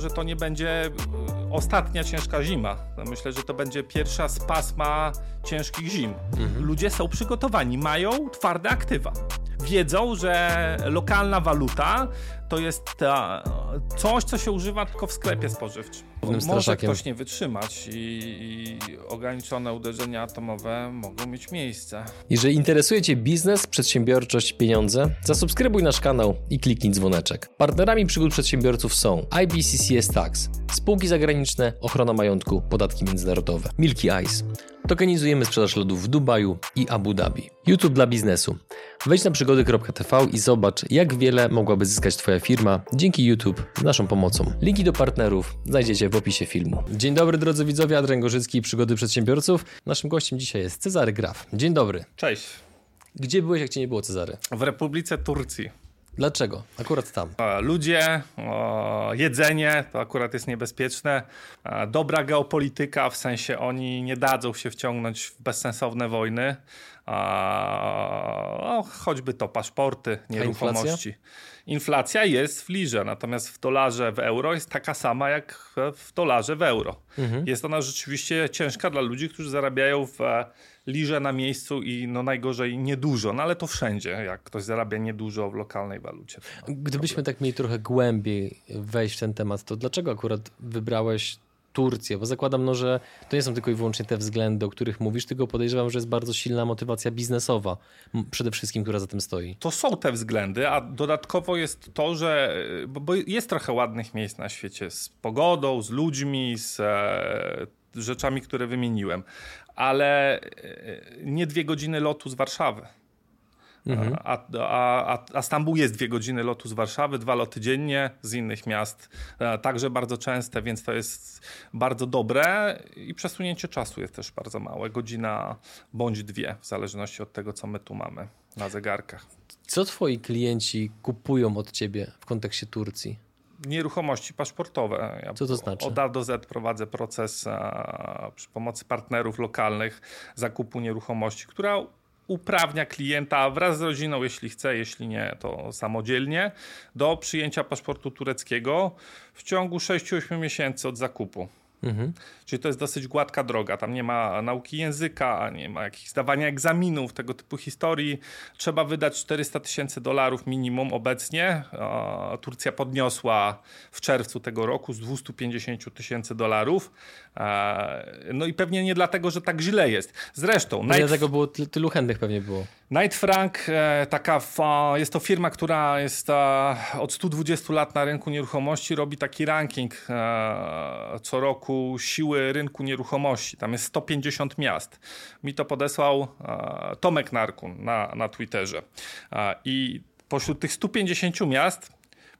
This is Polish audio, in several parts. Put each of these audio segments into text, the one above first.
że to nie będzie e, ostatnia ciężka zima. Myślę, że to będzie pierwsza z pasma ciężkich zim. Mhm. Ludzie są przygotowani, mają twarde aktywa. Wiedzą, że lokalna waluta to jest ta, coś, co się używa tylko w sklepie spożywczym. Może ktoś nie wytrzymać i, i, ograniczone uderzenia atomowe mogą mieć miejsce. Jeżeli interesuje Cię biznes, przedsiębiorczość, pieniądze, zasubskrybuj nasz kanał i kliknij dzwoneczek. Partnerami przygód przedsiębiorców są IBCCS Tax, spółki zagraniczne, ochrona majątku, podatki międzynarodowe, Milky Ice. Tokenizujemy sprzedaż lodów w Dubaju i Abu Dhabi. YouTube dla biznesu. Wejdź na przygody.tv i zobacz, jak wiele mogłaby zyskać Twoja firma dzięki YouTube z naszą pomocą. Linki do partnerów znajdziecie w opisie filmu. Dzień dobry drodzy widzowie, Adrian Gorzycki, Przygody Przedsiębiorców. Naszym gościem dzisiaj jest Cezary Graf. Dzień dobry. Cześć. Gdzie byłeś, jak Cię nie było, Cezary? W Republice Turcji. Dlaczego? Akurat tam. Ludzie, jedzenie to akurat jest niebezpieczne. Dobra geopolityka, w sensie oni nie dadzą się wciągnąć w bezsensowne wojny. O, choćby to paszporty, nieruchomości. Inflacja? inflacja? jest w lirze, natomiast w dolarze w euro jest taka sama jak w dolarze w euro. Mhm. Jest ona rzeczywiście ciężka dla ludzi, którzy zarabiają w liże na miejscu i no najgorzej niedużo, no ale to wszędzie, jak ktoś zarabia niedużo w lokalnej walucie. Gdybyśmy tak mieli trochę głębiej wejść w ten temat, to dlaczego akurat wybrałeś Turcję, bo zakładam, no, że to nie są tylko i wyłącznie te względy, o których mówisz, tylko podejrzewam, że jest bardzo silna motywacja biznesowa, przede wszystkim, która za tym stoi. To są te względy, a dodatkowo jest to, że bo jest trochę ładnych miejsc na świecie z pogodą, z ludźmi, z e, rzeczami, które wymieniłem, ale e, nie dwie godziny lotu z Warszawy. Mhm. A, a, a, Stambuł jest dwie godziny lotu z Warszawy, dwa loty dziennie z innych miast, e, także bardzo częste, więc to jest bardzo dobre i przesunięcie czasu jest też bardzo małe, godzina bądź dwie, w zależności od tego, co my tu mamy na zegarkach. Co twoi klienci kupują od ciebie w kontekście Turcji? Nieruchomości paszportowe. Ja Co to znaczy? Od A do Z prowadzę proces a, przy pomocy partnerów lokalnych zakupu nieruchomości, która uprawnia klienta wraz z rodziną, jeśli chce, jeśli nie, to samodzielnie, do przyjęcia paszportu tureckiego w ciągu 6-8 miesięcy od zakupu. Mhm. Czyli to jest dosyć gładka droga. Tam nie ma nauki języka, nie ma jakichś zdawania egzaminów, tego typu historii. Trzeba wydać 400 tysięcy dolarów minimum obecnie. Turcja podniosła w czerwcu tego roku z 250 tysięcy dolarów. No i pewnie nie dlatego, że tak źle jest. Zresztą... Nie dlatego było tylu chętnych pewnie było. Knight Frank, e, taka jest to firma, która jest od 120 lat na rynku nieruchomości, robi taki ranking e, co roku siły rynku nieruchomości. Tam jest 150 miast. Mi to podesłał e, Tomek Narkun na, na Twitterze. I pośród tych 150 miast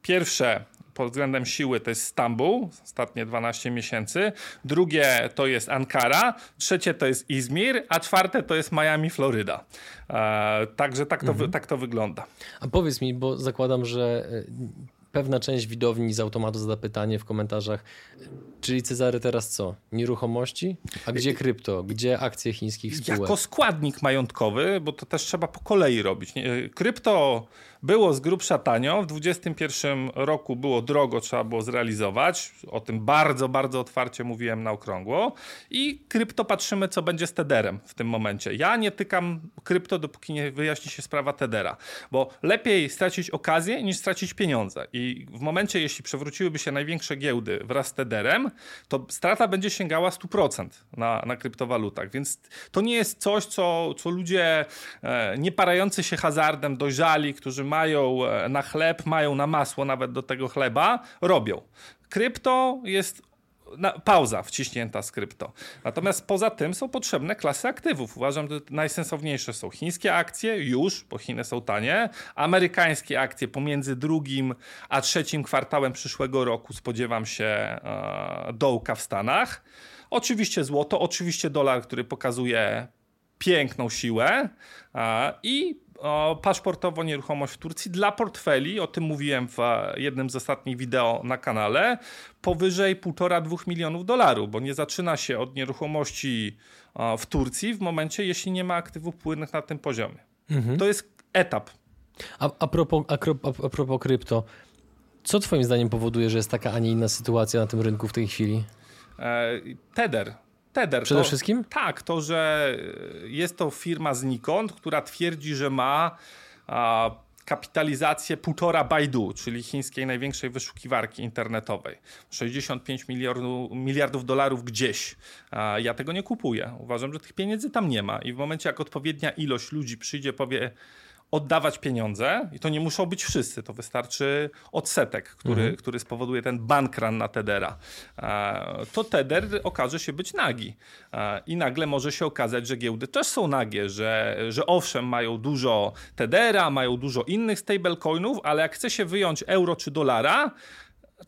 pierwsze pod względem siły to jest Stambuł, ostatnie 12 miesięcy, drugie to jest Ankara, trzecie to jest Izmir, a czwarte to jest Miami, Floryda. E, także tak to, mhm. tak to wygląda. A powiedz mi, bo zakładam, że e, pewna część widowni z automatu zada pytanie w komentarzach, czyli Cezary teraz co? Nieruchomości? A gdzie krypto? Gdzie akcje chińskich spółek? Jako składnik majątkowy, bo to też trzeba po kolei robić. Krypto było z grubsza tanio, w 2021 roku było drogo, trzeba było zrealizować. O tym bardzo, bardzo otwarcie mówiłem na okrągło. I krypto patrzymy, co będzie z Tederem w tym momencie. Ja nie tykam krypto, dopóki nie wyjaśni się sprawa Tedera, bo lepiej stracić okazję niż stracić pieniądze. I w momencie, jeśli przewróciłyby się największe giełdy wraz z Tederem, to strata będzie sięgała 100% na, na kryptowalutach. Więc to nie jest coś, co, co ludzie e, się hazardem, dojrzali, którzy mają e, na chleb, mają na masło nawet do tego chleba, robią. Krypto jest na, pauza wciśnięta z krypto. Natomiast poza tym są potrzebne klasy aktywów. Uważam, że najsensowniejsze są chińskie akcje, już, bo Chiny są tanie, amerykańskie akcje pomiędzy drugim a trzecim kwartałem przyszłego roku spodziewam się e, dołka w Stanach. Oczywiście złoto, oczywiście dolar, który pokazuje piękną siłę e, i paszportowo nieruchomość w Turcji dla portfeli, o tym mówiłem w jednym z ostatnich wideo na kanale, powyżej 1,5-2 milionów dolarów, bo nie zaczyna się od nieruchomości w Turcji w momencie, jeśli nie ma aktywów płynnych na tym poziomie. Mhm. To jest etap. A, a, propos, a, a propos krypto, Co Twoim zdaniem powoduje, że jest taka, a nie inna sytuacja na tym rynku w tej chwili? E, Tether. Przede to, wszystkim? Tak, to, że jest to firma znikąd, która twierdzi, że ma a, kapitalizację półtora Baidu, czyli chińskiej największej wyszukiwarki internetowej. 65 miliardów, miliardów dolarów gdzieś. A, ja tego nie kupuję. Uważam, że tych pieniędzy tam nie ma. I w momencie, jak odpowiednia ilość ludzi przyjdzie, powie oddawać pieniądze i to nie muszą być wszyscy, to wystarczy odsetek, który, mhm. który spowoduje ten bankran na Tedera. To Teder okaże się być nagi i nagle może się okazać, że giełdy też są nagie, że, że owszem mają dużo Tedera, mają dużo innych stablecoinów, ale jak chce się wyjąć euro czy dolara,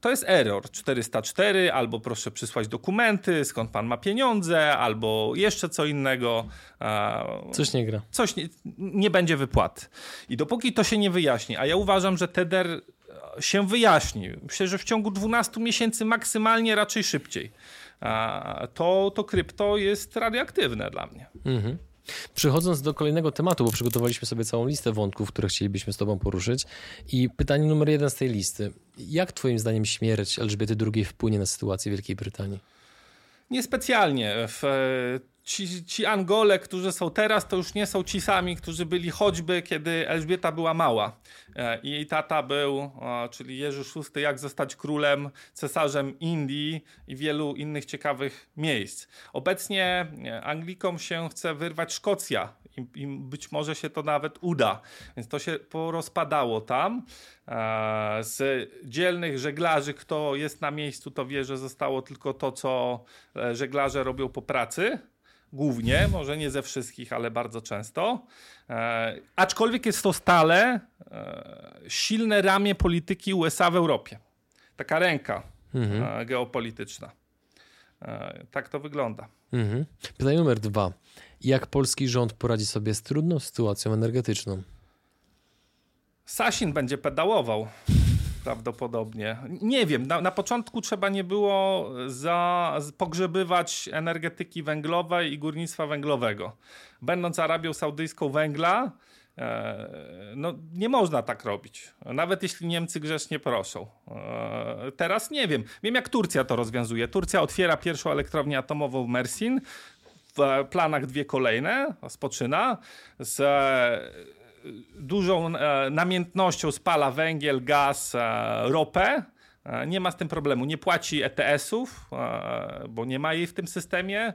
to jest error 404, albo proszę przysłać dokumenty, skąd pan ma pieniądze, albo jeszcze co innego. Coś nie gra. Coś nie, nie będzie wypłaty. I dopóki to się nie wyjaśni, a ja uważam, że Tether się wyjaśni, myślę, że w ciągu 12 miesięcy maksymalnie, raczej szybciej, to, to krypto jest radioaktywne dla mnie. Mhm. Przechodząc do kolejnego tematu, bo przygotowaliśmy sobie całą listę wątków, które chcielibyśmy z Tobą poruszyć. I pytanie numer jeden z tej listy. Jak Twoim zdaniem śmierć Elżbiety II wpłynie na sytuację Wielkiej Brytanii? Niespecjalnie. W, ci, ci Angole, którzy są teraz, to już nie są ci sami, którzy byli choćby, kiedy Elżbieta była mała. E, I jej tata był, czyli Jerzy VI, jak zostać królem, cesarzem Indii i wielu innych ciekawych miejsc. Obecnie e, Anglikom się chce wyrwać Szkocja i, być może się to nawet uda. Więc to się porozpadało tam. E, z dzielnych żeglarzy, kto jest na miejscu, to wie, że zostało tylko to, co żeglarze robią po pracy głównie, może nie ze wszystkich, ale bardzo często. E, aczkolwiek jest to stale e, silne ramię polityki USA w Europie. Taka ręka mhm. e, geopolityczna. E, tak to wygląda. Mhm. Pytanie numer dwa. Jak polski rząd poradzi sobie z trudną sytuacją energetyczną? Sasin będzie pedałował prawdopodobnie. Nie wiem, na, na początku trzeba nie było za, pogrzebywać energetyki węglowej i górnictwa węglowego. Będąc Arabią Saudyjską węgla, e, no, nie można tak robić, nawet jeśli Niemcy grzecznie proszą. E, teraz nie wiem. Wiem, jak Turcja to rozwiązuje. Turcja otwiera pierwszą elektrownię atomową w Mersin, w planach dwie kolejne, spoczyna. Z dużą e, namiętnością spala węgiel, gaz, e, ropę. E, nie ma z tym problemu. Nie płaci ETS-ów, bo nie ma jej w tym systemie.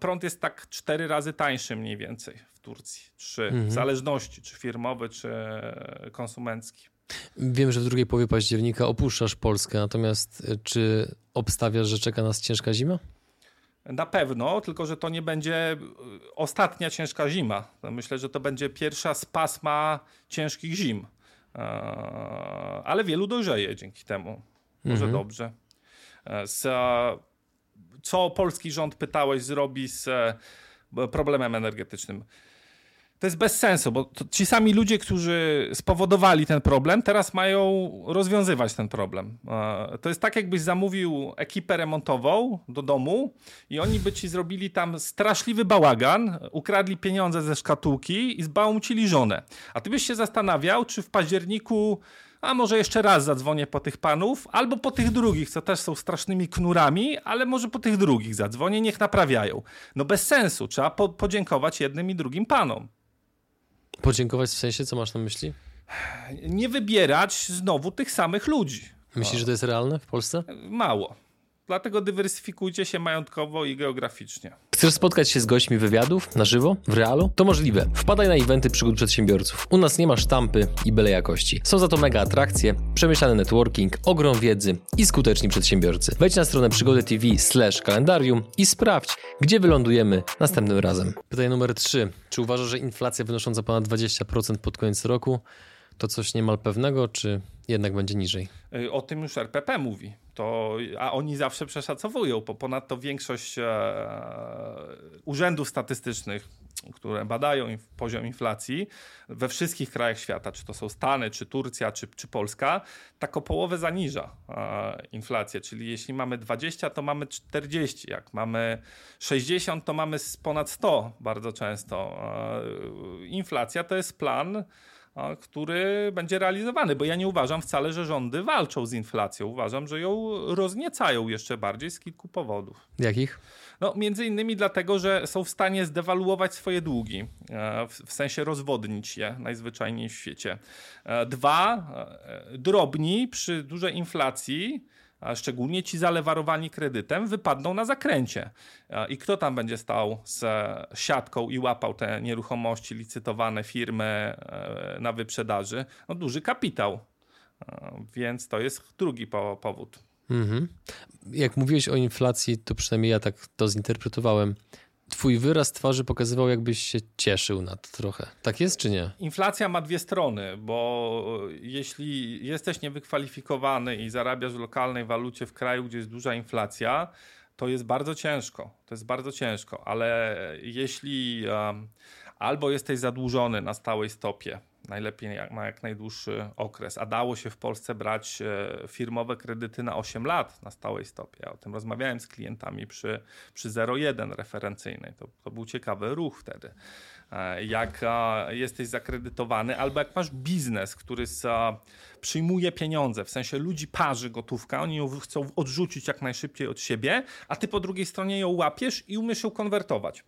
Prąd jest tak cztery razy tańszy mniej więcej w Turcji. Trzy, mhm. w zależności, czy firmowy, czy konsumencki. Wiem, że w drugiej połowie października opuszczasz Polskę, natomiast czy obstawiasz, że czeka nas ciężka zima? Na pewno, tylko że to nie będzie y, ostatnia ciężka zima. Myślę, że to będzie pierwsza z pasma ciężkich zim. E, ale wielu dojrzeje dzięki temu. Może mhm. dobrze. E, co polski rząd pytałeś zrobi z e, problemem energetycznym? To jest bez sensu, bo ci sami ludzie, którzy spowodowali ten problem, teraz mają rozwiązywać ten problem. E, to jest tak, jakbyś zamówił ekipę remontową do domu i oni by ci zrobili tam straszliwy bałagan, ukradli pieniądze ze szkatułki i zbałmucili żonę. A ty byś się zastanawiał, czy w październiku a może jeszcze raz zadzwonię po tych panów, albo po tych drugich, co też są strasznymi knurami, ale może po tych drugich zadzwonię, niech naprawiają. No bez sensu, trzeba po podziękować jednym i drugim panom. Podziękować w sensie, co masz na myśli? Nie wybierać znowu tych samych ludzi. Myślisz, że to jest realne w Polsce? Mało. Dlatego dywersyfikujcie się majątkowo i geograficznie. Chcesz spotkać się z gośćmi wywiadów na żywo, w realu? To możliwe. Wpadaj na eventy przygód przedsiębiorców. U nas nie ma sztampy i byle jakości. Są za to mega atrakcje, przemyślany networking, ogrom wiedzy i skuteczni przedsiębiorcy. Wejdź na stronę przygody TV slash kalendarium i sprawdź, gdzie wylądujemy następnym razem. Pytanie numer 3. Czy uważasz, że inflacja wynosząca ponad 20% pod koniec roku to coś niemal pewnego, czy jednak będzie niżej? Y, o tym już RPP mówi. To, a oni zawsze przeszacowują, bo ponadto większość e, urzędów statystycznych, które badają poziom inflacji we wszystkich krajach świata, czy to są Stany, czy Turcja, czy, czy Polska, tak o połowę zaniża e, inflację. Czyli jeśli mamy 20, to mamy 40. Jak mamy 60, to mamy ponad 100 bardzo często. E, inflacja to jest plan który będzie realizowany, bo ja nie uważam wcale, że rządy walczą z inflacją. Uważam, że ją rozniecają jeszcze bardziej z kilku powodów. Jakich? No, między innymi dlatego, że są w stanie zdewaluować swoje długi, e, w sensie rozwodnić je najzwyczajniej w świecie. E, dwa, e, drobni przy dużej inflacji szczególnie ci zalewarowani kredytem, wypadną na zakręcie. I kto tam będzie stał z siatką i łapał te nieruchomości licytowane firmy na wyprzedaży? No duży kapitał. Więc to jest drugi powód. Mhm. Jak mówiłeś o inflacji, to przynajmniej ja tak to zinterpretowałem. Twój wyraz twarzy pokazywał, jakbyś się cieszył na to trochę. Tak jest, czy nie? Inflacja ma dwie strony, bo jeśli jesteś niewykwalifikowany i zarabiasz w lokalnej walucie w kraju, gdzie jest duża inflacja, to jest bardzo ciężko. To jest bardzo ciężko, ale jeśli um, albo jesteś zadłużony na stałej stopie, najlepiej na jak najdłuższy okres. A dało się w Polsce brać e, firmowe kredyty na 8 lat na stałej stopie. Ja o tym rozmawiałem z klientami przy, przy 0,1 referencyjnej. To, to był ciekawy ruch wtedy. E, jak jesteś zakredytowany, albo jak masz biznes, który przyjmuje pieniądze, w sensie ludzi parzy gotówka, oni ją chcą odrzucić jak najszybciej od siebie, a ty po drugiej stronie ją łapiesz i umiesz ją konwertować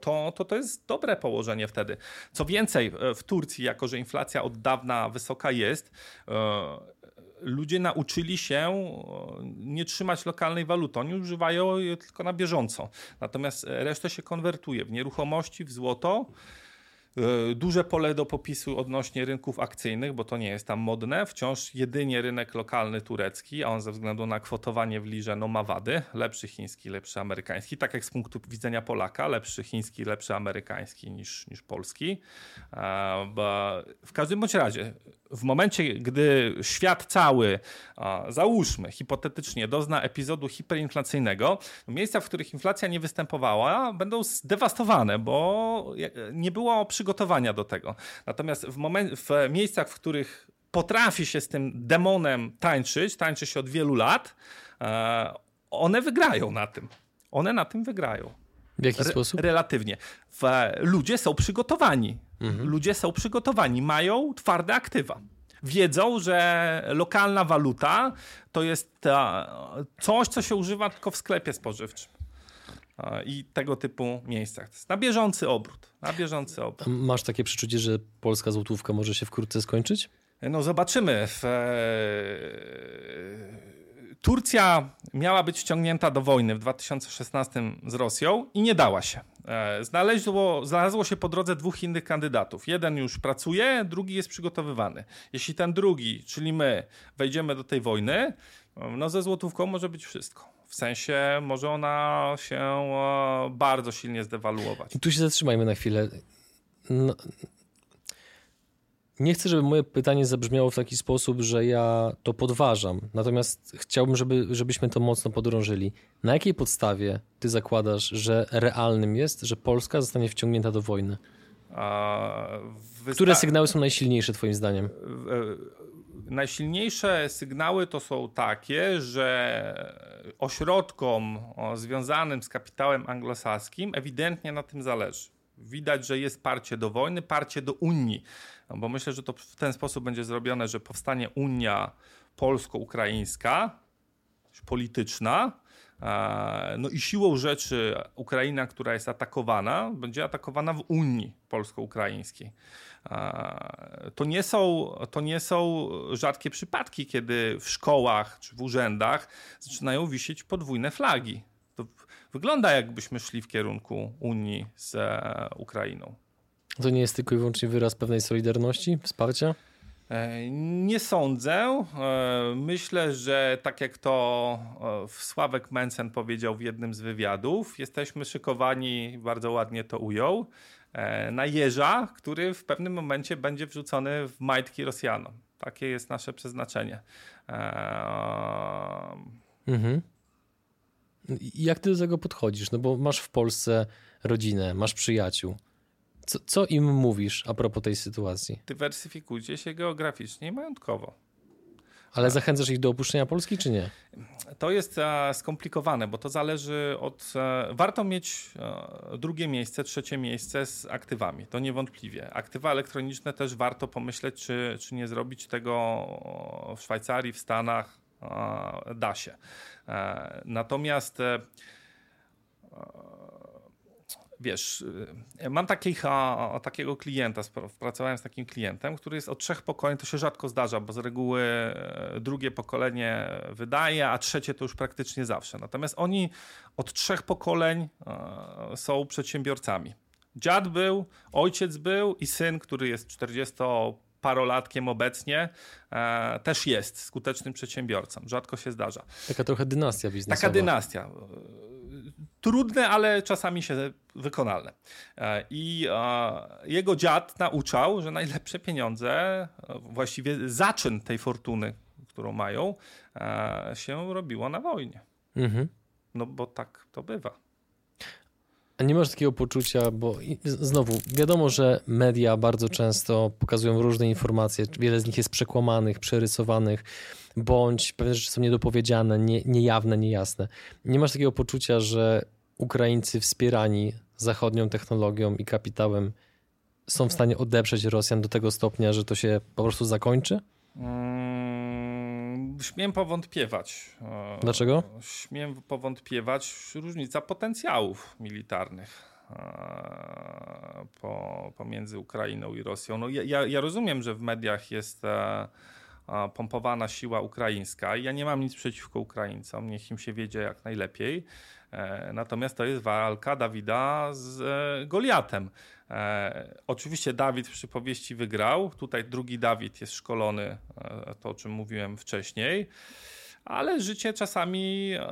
to, to to jest dobre położenie wtedy. Co więcej, e, w Turcji, jako że inflacja od dawna wysoka jest, e, ludzie nauczyli się e, nie trzymać lokalnej waluty. Oni używają jej tylko na bieżąco. Natomiast resztę się konwertuje w nieruchomości, w złoto duże pole do popisu odnośnie rynków akcyjnych, bo to nie jest tam modne. Wciąż jedynie rynek lokalny turecki, a on ze względu na kwotowanie w lirze no ma wady. Lepszy chiński, lepszy amerykański. Tak jak z punktu widzenia Polaka, lepszy chiński, lepszy amerykański niż, niż polski. E, w każdym bądź razie, w momencie, gdy świat cały, załóżmy hipotetycznie, dozna epizodu hiperinflacyjnego, miejsca, w których inflacja nie występowała, będą zdewastowane, bo nie było przygotowania do tego. Natomiast w, w miejscach, w których potrafi się z tym demonem tańczyć, tańczy się od wielu lat, e, one wygrają na tym. One na tym wygrają. W jaki Re sposób? Relatywnie. W, ludzie są przygotowani. Mhm. Ludzie są przygotowani, mają twarde aktywa. Wiedzą, że lokalna waluta to jest coś, co się używa tylko w sklepie spożywczym i tego typu miejscach. To jest na bieżący obrót. Na bieżący obrót. Masz takie przeczucie, że polska złotówka może się wkrótce skończyć? No zobaczymy. W, e, Turcja miała być wciągnięta do wojny w 2016 z Rosją i nie dała się. E, znalezło, znalazło się po drodze dwóch innych kandydatów. Jeden już pracuje, drugi jest przygotowywany. Jeśli ten drugi, czyli my, wejdziemy do tej wojny, no ze złotówką może być wszystko. W sensie może ona się e, bardzo silnie zdewaluować. I tu się zatrzymajmy na chwilę. No, nie chcę, żeby moje pytanie zabrzmiało w taki sposób, że ja to podważam. Natomiast chciałbym, żeby, żebyśmy to mocno podrążyli. Na jakiej podstawie ty zakładasz, że realnym jest, że Polska zostanie wciągnięta do wojny? Które sygnały są najsilniejsze, Twoim zdaniem? Najsilniejsze sygnały to są takie, że ośrodkom związanym z kapitałem anglosaskim ewidentnie na tym zależy. Widać, że jest parcie do wojny, parcie do Unii, no bo myślę, że to w ten sposób będzie zrobione, że powstanie Unia polsko-ukraińska, polityczna, no i siłą rzeczy Ukraina, która jest atakowana, będzie atakowana w Unii polsko-ukraińskiej. E, to nie, są, to nie są rzadkie przypadki, kiedy w szkołach czy w urzędach zaczynają wisieć podwójne flagi. To wygląda jakbyśmy szli w kierunku Unii z e, Ukrainą. To nie jest tylko i wyłącznie wyraz pewnej solidarności, wsparcia? E, nie sądzę. E, myślę, że tak jak to Sławek Mencen powiedział w jednym z wywiadów, jesteśmy szykowani, bardzo ładnie to ujął, na jeża, który w pewnym momencie będzie wrzucony w majtki Rosjanom. Takie jest nasze przeznaczenie. Mhm. Jak ty do tego podchodzisz? No bo masz w Polsce rodzinę, masz przyjaciół. Co, co im mówisz a propos tej sytuacji? Dywersyfikujcie się geograficznie i majątkowo. Ale zachęcasz ich do opuszczenia Polski, czy nie? To jest e, skomplikowane, bo to zależy od. E, warto mieć e, drugie miejsce, trzecie miejsce z aktywami, to niewątpliwie. Aktywa elektroniczne też warto pomyśleć, czy, czy nie zrobić tego w Szwajcarii, w Stanach. Da się. Natomiast wiesz, y, mam takich, a, takiego klienta, pracowałem z takim klientem, który jest od trzech pokoleń, to się rzadko zdarza, bo z reguły e, drugie pokolenie wydaje, a trzecie to już praktycznie zawsze. Natomiast oni od trzech pokoleń e, są przedsiębiorcami. Dziad był, ojciec był i syn, który jest 40 parolatkiem obecnie, e, też jest skutecznym przedsiębiorcą. Rzadko się zdarza. Taka trochę dynastia biznesowa. Taka dynastia trudne, ale czasami się wykonalne. E, I e, jego dziad nauczał, że najlepsze pieniądze, e, właściwie zaczyn tej fortuny, którą mają, się robiło na wojnie. Mhm. No bo tak to bywa. A nie masz takiego poczucia, bo znowu wiadomo, że media bardzo często pokazują różne informacje, wiele z nich jest przekłamanych, przerysowanych, bądź pewne rzeczy są niedopowiedziane, nie, niejawne, niejasne. Nie masz takiego poczucia, że Ukraińcy wspierani zachodnią technologią i kapitałem są w stanie odeprzeć Rosjan do tego stopnia, że to się po prostu zakończy? Hmm, śmiem powątpiewać. E, Dlaczego? Śmiem powątpiewać różnica potencjałów militarnych e, po, pomiędzy Ukrainą i Rosją. No ja, ja rozumiem, że w mediach jest e, pompowana siła ukraińska ja nie mam nic przeciwko Ukraińcom, niech im się wiedzie jak najlepiej. Natomiast to jest walka Dawida z Goliatem. E, oczywiście Dawid w przypowieści wygrał. Tutaj drugi Dawid jest szkolony, to o czym mówiłem wcześniej ale życie czasami e,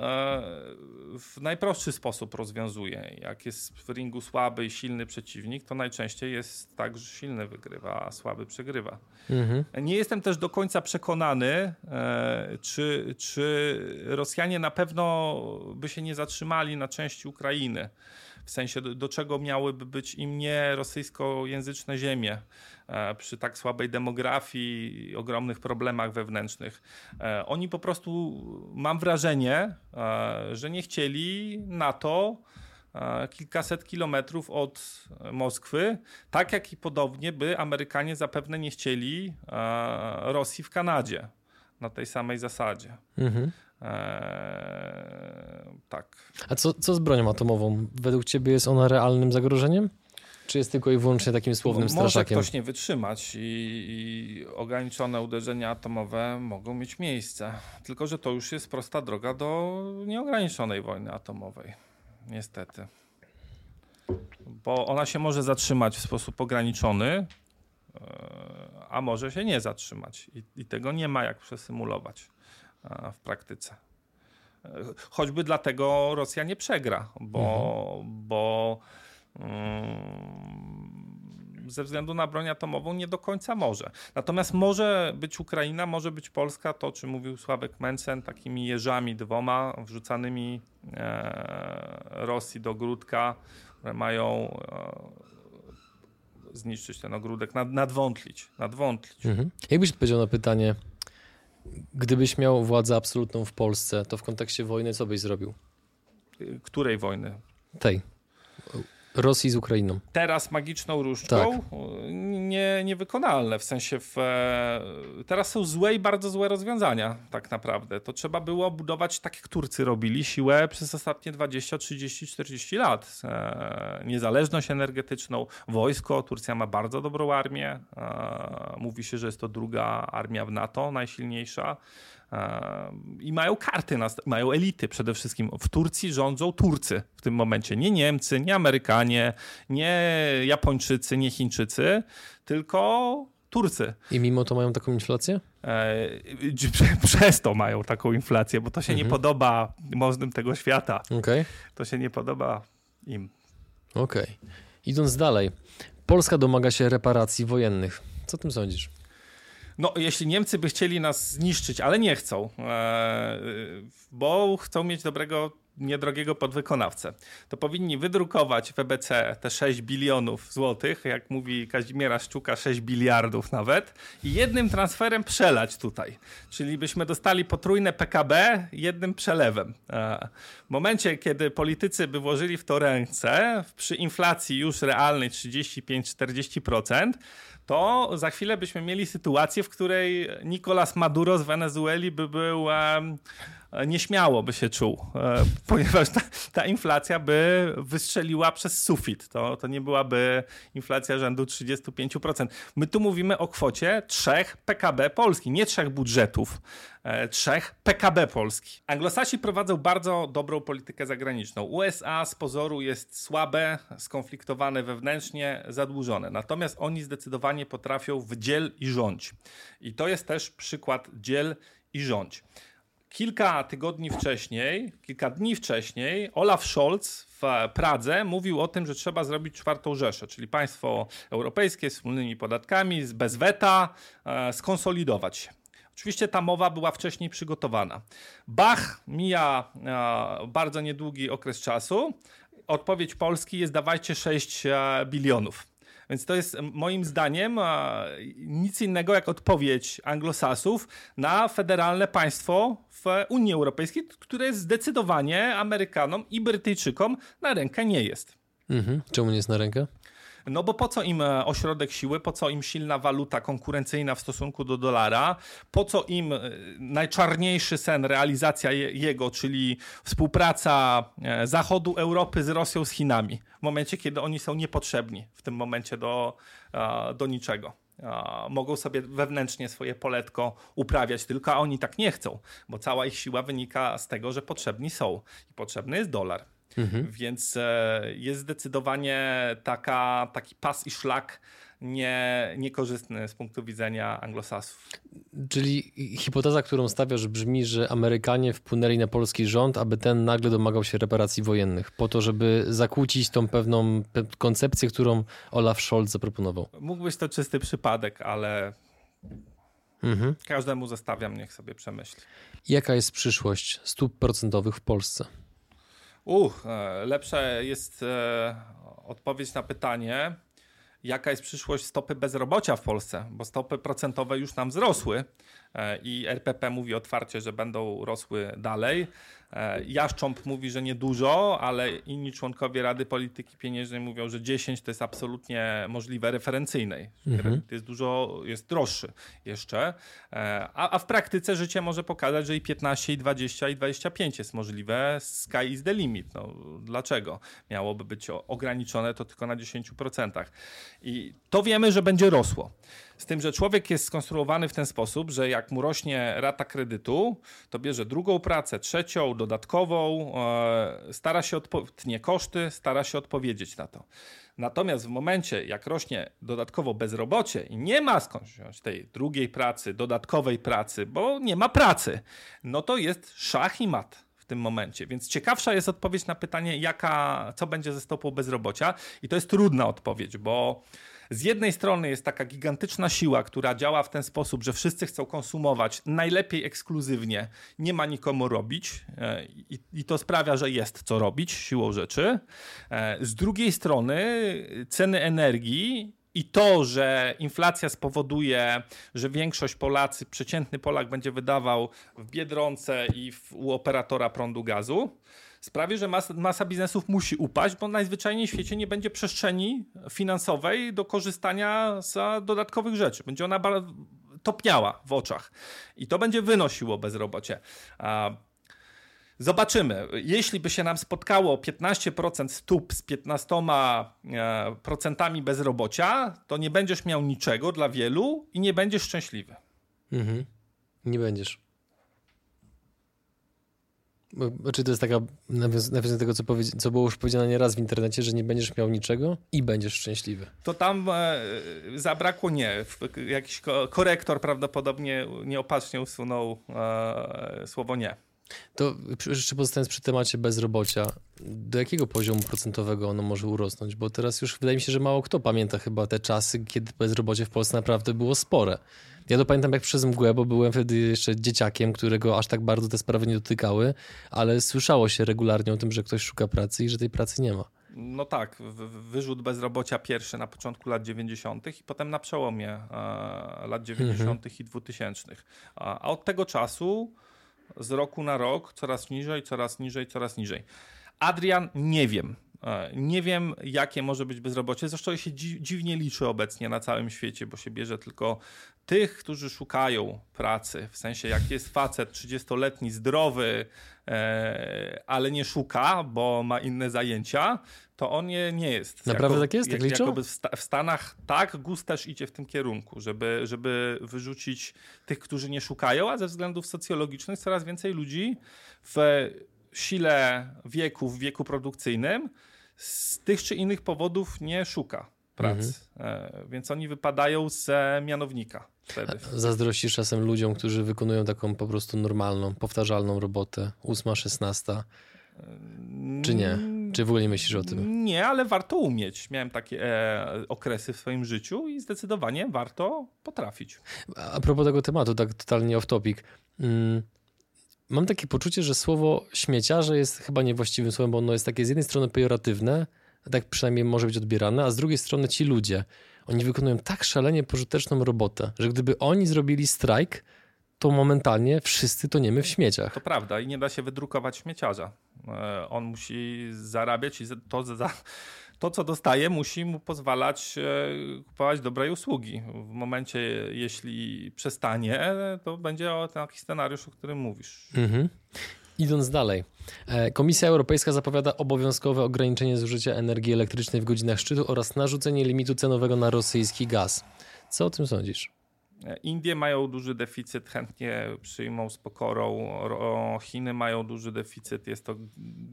w najprostszy sposób rozwiązuje. Jak jest w ringu słaby i silny przeciwnik, to najczęściej jest tak, że silny wygrywa, a słaby przegrywa. Mhm. Nie jestem też do końca przekonany, e, czy, czy Rosjanie na pewno by się nie zatrzymali na części Ukrainy. W sensie, do, do czego miałyby być im nie rosyjskojęzyczne ziemie e, przy tak słabej demografii i ogromnych problemach wewnętrznych. E, oni po prostu, mam wrażenie, e, że nie chcieli NATO kilkaset kilometrów od Moskwy, tak jak i podobnie by Amerykanie zapewne nie chcieli Rosji w Kanadzie na tej samej zasadzie. Mhm. Eee, tak. A co, co z bronią atomową? Według ciebie jest ona realnym zagrożeniem? Czy jest tylko i wyłącznie takim słownym no, straszakiem? Może ktoś nie wytrzymać i, i, ograniczone uderzenia atomowe mogą mieć miejsce. Tylko, że to już jest prosta droga do nieograniczonej wojny atomowej. Niestety. Bo ona się może zatrzymać w sposób ograniczony, e, a może się nie zatrzymać. I, i tego nie ma jak przesymulować w praktyce. Choćby dlatego Rosja nie przegra, bo, mhm. bo um, ze względu na broń atomową nie do końca może. Natomiast może być Ukraina, może być Polska, to o czym mówił Sławek Mencen, takimi jeżami dwoma wrzucanymi e, Rosji do ogródka, które mają e, zniszczyć ten ogródek, nad, nadwątlić. nadwątlić. Mhm. Jakbyś odpowiedział na pytanie, Gdybyś miał władzę absolutną w Polsce, to w kontekście wojny co byś zrobił? Której wojny? Tej. Rosji z Ukrainą. Teraz magiczną różdżką tak. nie, niewykonalne. W sensie w, e, teraz są złe i bardzo złe rozwiązania tak naprawdę. To trzeba było budować tak jak Turcy robili siłę przez ostatnie 20, 30, 40 lat. E, niezależność energetyczną, wojsko. Turcja ma bardzo dobrą armię. E, mówi się, że jest to druga armia w NATO, najsilniejsza. I mają karty, mają elity przede wszystkim. W Turcji rządzą Turcy w tym momencie. Nie Niemcy, nie Amerykanie, nie Japończycy, nie Chińczycy, tylko Turcy. I mimo to mają taką inflację? E, przez to mają taką inflację, bo to się mhm. nie podoba możnym tego świata. Okay. To się nie podoba im. Okej. Okay. Idąc dalej. Polska domaga się reparacji wojennych. Co o tym sądzisz? No, jeśli Niemcy by chcieli nas zniszczyć, ale nie chcą, e, bo chcą mieć dobrego niedrogiego podwykonawcę, to powinni wydrukować w EBC te 6 bilionów złotych, jak mówi Kazimiera Szczuka, 6 biliardów nawet, i jednym transferem przelać tutaj. Czyli byśmy dostali potrójne PKB jednym przelewem. E, w momencie, kiedy politycy by włożyli w to ręce, przy inflacji już realnej 35-40%, to za chwilę byśmy mieli sytuację, w której Nicolas Maduro z Wenezueli by był nieśmiało by się czuł, e, ponieważ ta, ta, inflacja by wystrzeliła przez sufit. To, to nie byłaby inflacja rzędu 35%. My tu mówimy o kwocie trzech PKB Polski, nie trzech budżetów, trzech PKB Polski. Anglosasi prowadzą bardzo dobrą politykę zagraniczną. USA z pozoru jest słabe, skonfliktowane wewnętrznie, zadłużone. Natomiast oni zdecydowanie potrafią w dziel i rządź. I to jest też przykład dziel i rządź. Kilka tygodni wcześniej, kilka dni wcześniej, Olaf Scholz w Pradze mówił o tym, że trzeba zrobić czwartą Rzeszę, czyli państwo europejskie z wspólnymi podatkami, bez weta, e, skonsolidować się. Oczywiście ta mowa była wcześniej przygotowana. Bach mija e, bardzo niedługi okres czasu. Odpowiedź Polski jest dawajcie 6 e, bilionów. Więc to jest moim zdaniem nic innego jak odpowiedź anglosasów na federalne państwo w Unii Europejskiej, które zdecydowanie Amerykanom i Brytyjczykom na rękę nie jest. Mhm. Czemu nie jest na rękę? No bo po co im e, ośrodek siły, po co im silna waluta konkurencyjna w stosunku do dolara, po co im e, najczarniejszy sen, realizacja jego, czyli współpraca e, Zachodu Europy z Rosją, z Chinami, w momencie, kiedy oni są niepotrzebni w tym momencie do, do niczego. Mogą sobie wewnętrznie swoje poletko uprawiać, tylko a oni tak nie chcą, bo cała ich siła wynika z tego, że potrzebni są. I potrzebny jest dolar. Mhm. Więc e, jest zdecydowanie taka, taki pas i szlak nie, niekorzystny z punktu widzenia anglosasów. Czyli hipoteza, którą stawiasz brzmi, że Amerykanie wpłynęli na polski rząd, aby ten nagle domagał się reparacji wojennych, po to, żeby zakłócić tą pewną koncepcję, którą Olaf Scholz zaproponował. Mógł być to czysty przypadek, ale mhm. każdemu zostawiam, niech sobie przemyśli. Jaka jest przyszłość stóp procentowych w Polsce? Uch, e, lepsza jest e, odpowiedź na pytanie, jaka jest przyszłość stopy bezrobocia w Polsce, bo stopy procentowe już nam wzrosły e, i RPP mówi otwarcie, że będą rosły dalej. E, Jaszcząb mówi, że niedużo, ale inni członkowie Rady Polityki Pieniężnej mówią, że 10 to jest absolutnie możliwe referencyjnej. Mhm. Jest dużo, jest droższy jeszcze, e, a, a, w praktyce życie może pokazać, że i 15, i 20, i 25 jest możliwe. Sky is the limit. No, dlaczego? Miałoby być ograniczone to tylko na 10%. I to wiemy, że będzie rosło. Z tym, że człowiek jest skonstruowany w ten sposób, że jak mu rośnie rata kredytu, to bierze drugą pracę, trzecią, dodatkową, e, stara się tnie koszty, stara się odpowiedzieć na to. Natomiast w momencie, jak rośnie dodatkowo bezrobocie i nie ma skąd wziąć tej drugiej pracy, dodatkowej pracy, bo nie ma pracy, no to jest szach i mat tym momencie. Więc ciekawsza jest odpowiedź na pytanie, jaka, co będzie ze stopą bezrobocia. I to jest trudna odpowiedź, bo z jednej strony jest taka gigantyczna siła, która działa w ten sposób, że wszyscy chcą konsumować najlepiej ekskluzywnie, nie ma nikomu robić e, i, i to sprawia, że jest co robić siłą rzeczy. E, z drugiej strony ceny energii i to, że inflacja spowoduje, że większość Polacy, przeciętny Polak będzie wydawał w Biedronce i w, u operatora prądu gazu, sprawi, że masa, masa biznesów musi upaść, bo najzwyczajniej w świecie nie będzie przestrzeni finansowej do korzystania z dodatkowych rzeczy. Będzie ona topniała w oczach i to będzie wynosiło bezrobocie. Zobaczymy. Jeśli by się nam spotkało 15% stóp z 15% e, bezrobocia, to nie będziesz miał niczego dla wielu i nie będziesz szczęśliwy. Mhm. Nie będziesz. Czy to jest taka nawiązanie do tego, co, co było już powiedziane nieraz w internecie, że nie będziesz miał niczego i będziesz szczęśliwy? To tam e, zabrakło nie. Jakiś korektor prawdopodobnie nieopatrznie usunął e, słowo nie. To jeszcze pozostając przy temacie bezrobocia, do jakiego poziomu procentowego ono może urosnąć? Bo teraz już wydaje mi się, że mało kto pamięta chyba te czasy, kiedy bezrobocie w Polsce naprawdę było spore. Ja to pamiętam jak przez mgłę, bo byłem wtedy jeszcze dzieciakiem, którego aż tak bardzo te sprawy nie dotykały, ale słyszało się regularnie o tym, że ktoś szuka pracy i że tej pracy nie ma. No tak, wyrzut bezrobocia pierwszy na początku lat 90. i potem na przełomie e, lat 90. Mhm. i 2000. A, a od tego czasu z roku na rok coraz niżej, coraz niżej, coraz niżej. Adrian, nie wiem. E, nie wiem, jakie może być bezrobocie. Zresztą się dziwnie liczy obecnie na całym świecie, bo się bierze tylko tych, którzy szukają pracy. W sensie, jak jest facet 30-letni, zdrowy, e, ale nie szuka, bo ma inne zajęcia, to on nie, nie jest. Naprawdę jako, tak jest? Tak liczą? w, Stanach tak, GUS też idzie w tym kierunku, żeby, żeby wyrzucić tych, którzy nie szukają, a ze względów socjologicznych coraz więcej ludzi w sile wieku, w wieku produkcyjnym z tych czy innych powodów nie szuka pracy. Mhm. E, więc oni wypadają z mianownika wtedy. Zazdrościsz czasem ludziom, którzy wykonują taką po prostu normalną, powtarzalną robotę, ósma, szesnasta? Czy nie? Czy w ogóle nie myślisz o tym? Nie, ale warto umieć. Miałem takie e, okresy w swoim życiu i zdecydowanie warto potrafić. A propos tego tematu, tak totalnie off topic. Mm, mam takie poczucie, że słowo śmieciarze jest chyba niewłaściwym słowem, bo ono jest takie z jednej strony pejoratywne, tak przynajmniej może być odbierane, a z drugiej strony ci ludzie, oni wykonują tak szalenie pożyteczną robotę, że gdyby oni zrobili strajk, to momentalnie wszyscy toniemy w śmieciach. To prawda i nie da się wydrukować śmieciarza. E, on musi zarabiać i to za, to, co dostaje, musi mu pozwalać e, kupować dobrej usługi. W momencie, jeśli przestanie, to będzie taki scenariusz, o którym mówisz. Mhm. Idąc dalej, e, Komisja Europejska zapowiada obowiązkowe ograniczenie zużycia energii elektrycznej w godzinach szczytu oraz narzucenie limitu cenowego na rosyjski gaz. Co o tym sądzisz? Indie mają duży deficyt, chętnie przyjmą z pokorą. Chiny mają duży deficyt. Jest to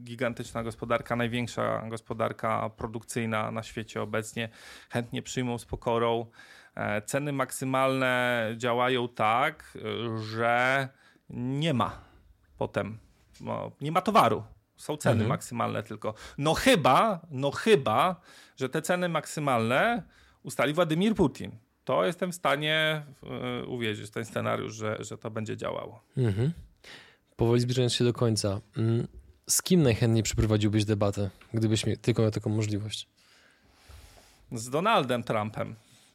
gigantyczna gospodarka, największa gospodarka produkcyjna na świecie obecnie. Chętnie przyjmą z pokorą. E, ceny maksymalne działają tak, że nie ma potem, no, nie ma towaru. Są ceny mhm. maksymalne tylko. No chyba, no chyba, że te ceny maksymalne ustali Władimir Putin to jestem w stanie y, uwierzyć ten scenariusz, że, że to będzie działało. Mhm. Powoli zbliżając się do końca, mm, z kim najchętniej przeprowadziłbyś debatę, gdybyś tylko miał taką możliwość? Z Donaldem Trumpem.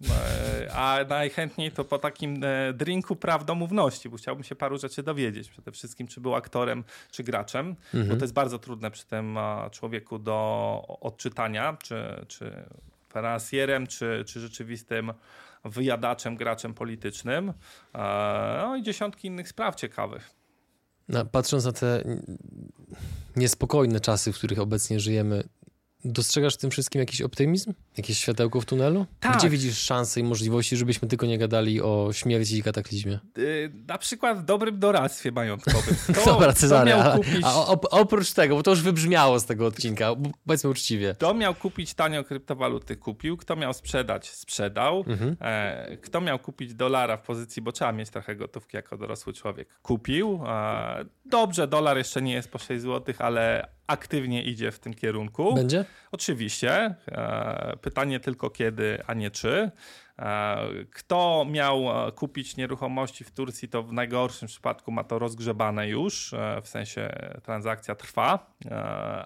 E, a najchętniej to po takim e, drinku prawdomówności, bo chciałbym się paru rzeczy dowiedzieć. Przede wszystkim, czy był aktorem, czy graczem, mhm. bo to jest bardzo trudne przy tym człowieku do odczytania, czy, czy finansjerem, czy, czy rzeczywistym wyjadaczem, graczem politycznym. E, no i dziesiątki innych spraw ciekawych. No, patrząc na te niespokojne czasy, w których obecnie żyjemy, Dostrzegasz w tym wszystkim jakiś optymizm? Jakieś światełko w tunelu? Tak. Gdzie widzisz szanse i możliwości, żebyśmy tylko nie gadali o śmierci i kataklizmie? Yy, na przykład w dobrym doradztwie majątkowym. To, Dobra, Cezary, kupić... a oprócz tego, bo to już wybrzmiało z tego odcinka, powiedzmy uczciwie. Kto miał kupić tanio kryptowaluty, kupił. Kto miał sprzedać, sprzedał. Mhm. E, kto miał kupić dolara w pozycji, bo trzeba mieć trochę gotówki jako dorosły człowiek, kupił. E, dobrze, dolar jeszcze nie jest po 6 zł, ale aktywnie idzie w tym kierunku. Będzie? Oczywiście. E, pytanie tylko kiedy, a nie czy. E, kto miał e, kupić nieruchomości w Turcji, to w najgorszym przypadku ma to rozgrzebane już, w sensie transakcja trwa.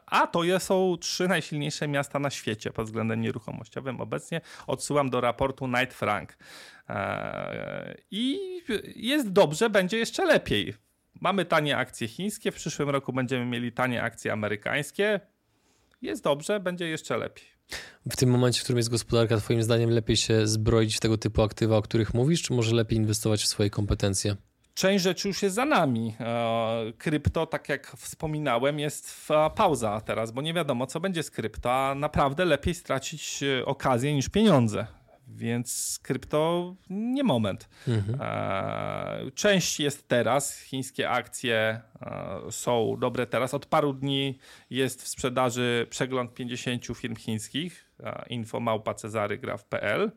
A to są trzy najsilniejsze miasta na świecie pod względem nieruchomościowym obecnie. Odsyłam do raportu Knight Frank. I jest dobrze, będzie jeszcze lepiej Mamy tanie akcje chińskie, w przyszłym roku będziemy mieli tanie akcje amerykańskie. Jest dobrze, będzie jeszcze lepiej. W tym momencie, w którym jest gospodarka, Twoim zdaniem lepiej się zbroić w tego typu aktywa, o których mówisz, czy może lepiej inwestować w swoje kompetencje? Część rzeczy już jest za nami. E, krypto, tak jak wspominałem, jest w pauza teraz, bo nie wiadomo, co będzie z krypto, a naprawdę lepiej stracić e, okazję niż pieniądze. Więc krypto nie moment. Mhm. E, część jest teraz, chińskie akcje e, są dobre teraz. Od paru dni jest w sprzedaży przegląd 50 firm chińskich, e, info małpa cezarygraf.pl.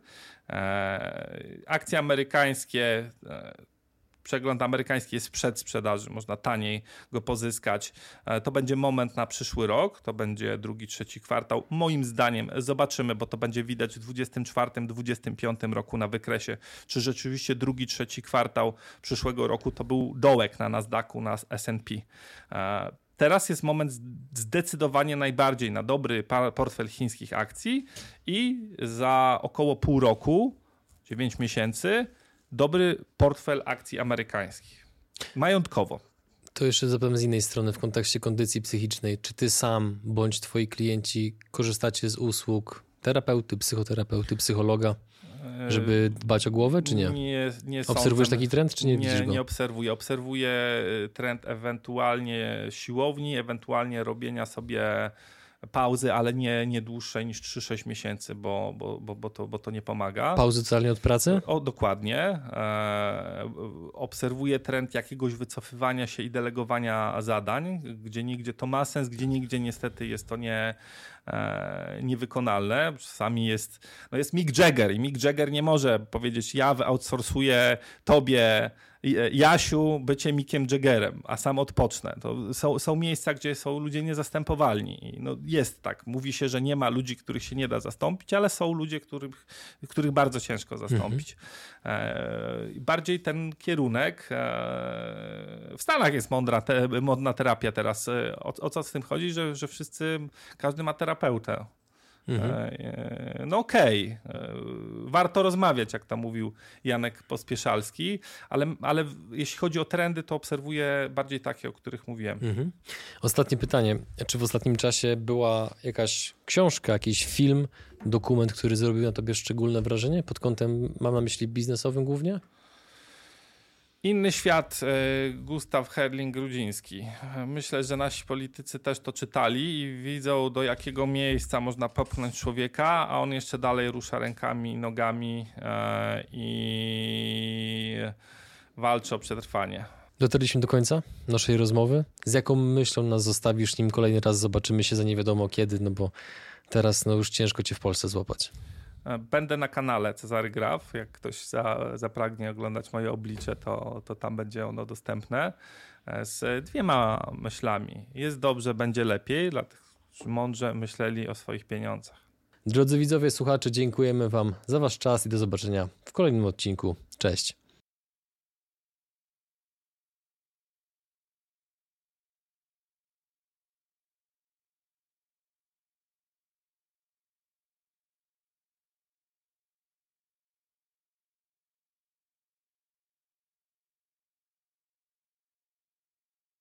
Akcje amerykańskie przegląd amerykański jest w przedsprzedaży, można taniej go pozyskać. E, to będzie moment na przyszły rok, to będzie drugi, trzeci kwartał. Moim zdaniem zobaczymy, bo to będzie widać w 24-25 roku na wykresie, czy rzeczywiście drugi, trzeci kwartał przyszłego roku to był dołek na Nasdaqu, na S&P. E, teraz jest moment zdecydowanie najbardziej na dobry portfel chińskich akcji i za około pół roku, 9 miesięcy, dobry portfel akcji amerykańskich. Majątkowo. To jeszcze zapewne z innej strony, w kontekście kondycji psychicznej. Czy ty sam bądź twoi klienci korzystacie z usług terapeuty, psychoterapeuty, psychologa, żeby dbać o głowę, czy nie? Nie, nie Obserwujesz taki trend, czy nie, nie widzisz go? Nie obserwuję. Obserwuję y, trend ewentualnie siłowni, ewentualnie robienia sobie pauzy, ale nie, nie dłuższej niż 3-6 miesięcy, bo, bo, bo, bo, to, bo to nie pomaga. Pauzy totalnie od pracy? O, dokładnie. E, obserwuję trend jakiegoś wycofywania się i delegowania zadań, gdzie nigdzie to ma sens, gdzie nigdzie niestety jest to nie, e, niewykonalne. Czasami jest, no jest Mick Jagger i Mick Jagger nie może powiedzieć ja outsourcuję tobie Jasiu bycie Mikiem Jaggerem, a sam odpocznę. To są, są miejsca, gdzie są ludzie niezastępowalni. No jest tak. Mówi się, że nie ma ludzi, których się nie da zastąpić, ale są ludzie, których, których bardzo ciężko zastąpić. Mhm. E, bardziej ten kierunek. E, w Stanach jest mądra te, modna terapia teraz. E, o, o co z tym chodzi? Że, że wszyscy, każdy ma terapeutę. Mhm. E, no okej, okay. E, warto rozmawiać, jak tam mówił Janek Pospieszalski, ale, ale jeśli chodzi o trendy, to obserwuję bardziej takie, o których mówiłem. Mhm. Ostatnie pytanie. Czy w ostatnim czasie była jakaś książka, jakiś film, dokument, który zrobił na tobie szczególne wrażenie pod kątem, mam na myśli biznesowym głównie? Inny świat, e, Gustaw Herling-Grudziński. Myślę, że nasi politycy też to czytali i widzą, do jakiego miejsca można popchnąć człowieka, a on jeszcze dalej rusza rękami, nogami e, i walczy o przetrwanie. Dotarliśmy do końca naszej rozmowy. Z jaką myślą nas zostawisz, nim kolejny raz zobaczymy się za nie wiadomo kiedy, no bo teraz no już ciężko cię w Polsce złapać. E, będę na kanale Cezary Graf. Jak ktoś za, zapragnie oglądać moje oblicze, to, to tam będzie ono dostępne. E, z dwiema myślami. Jest dobrze, będzie lepiej, dla tych, którzy mądrze myśleli o swoich pieniądzach. Drodzy widzowie, słuchacze, dziękujemy Wam za Wasz czas i do zobaczenia w kolejnym odcinku. Cześć.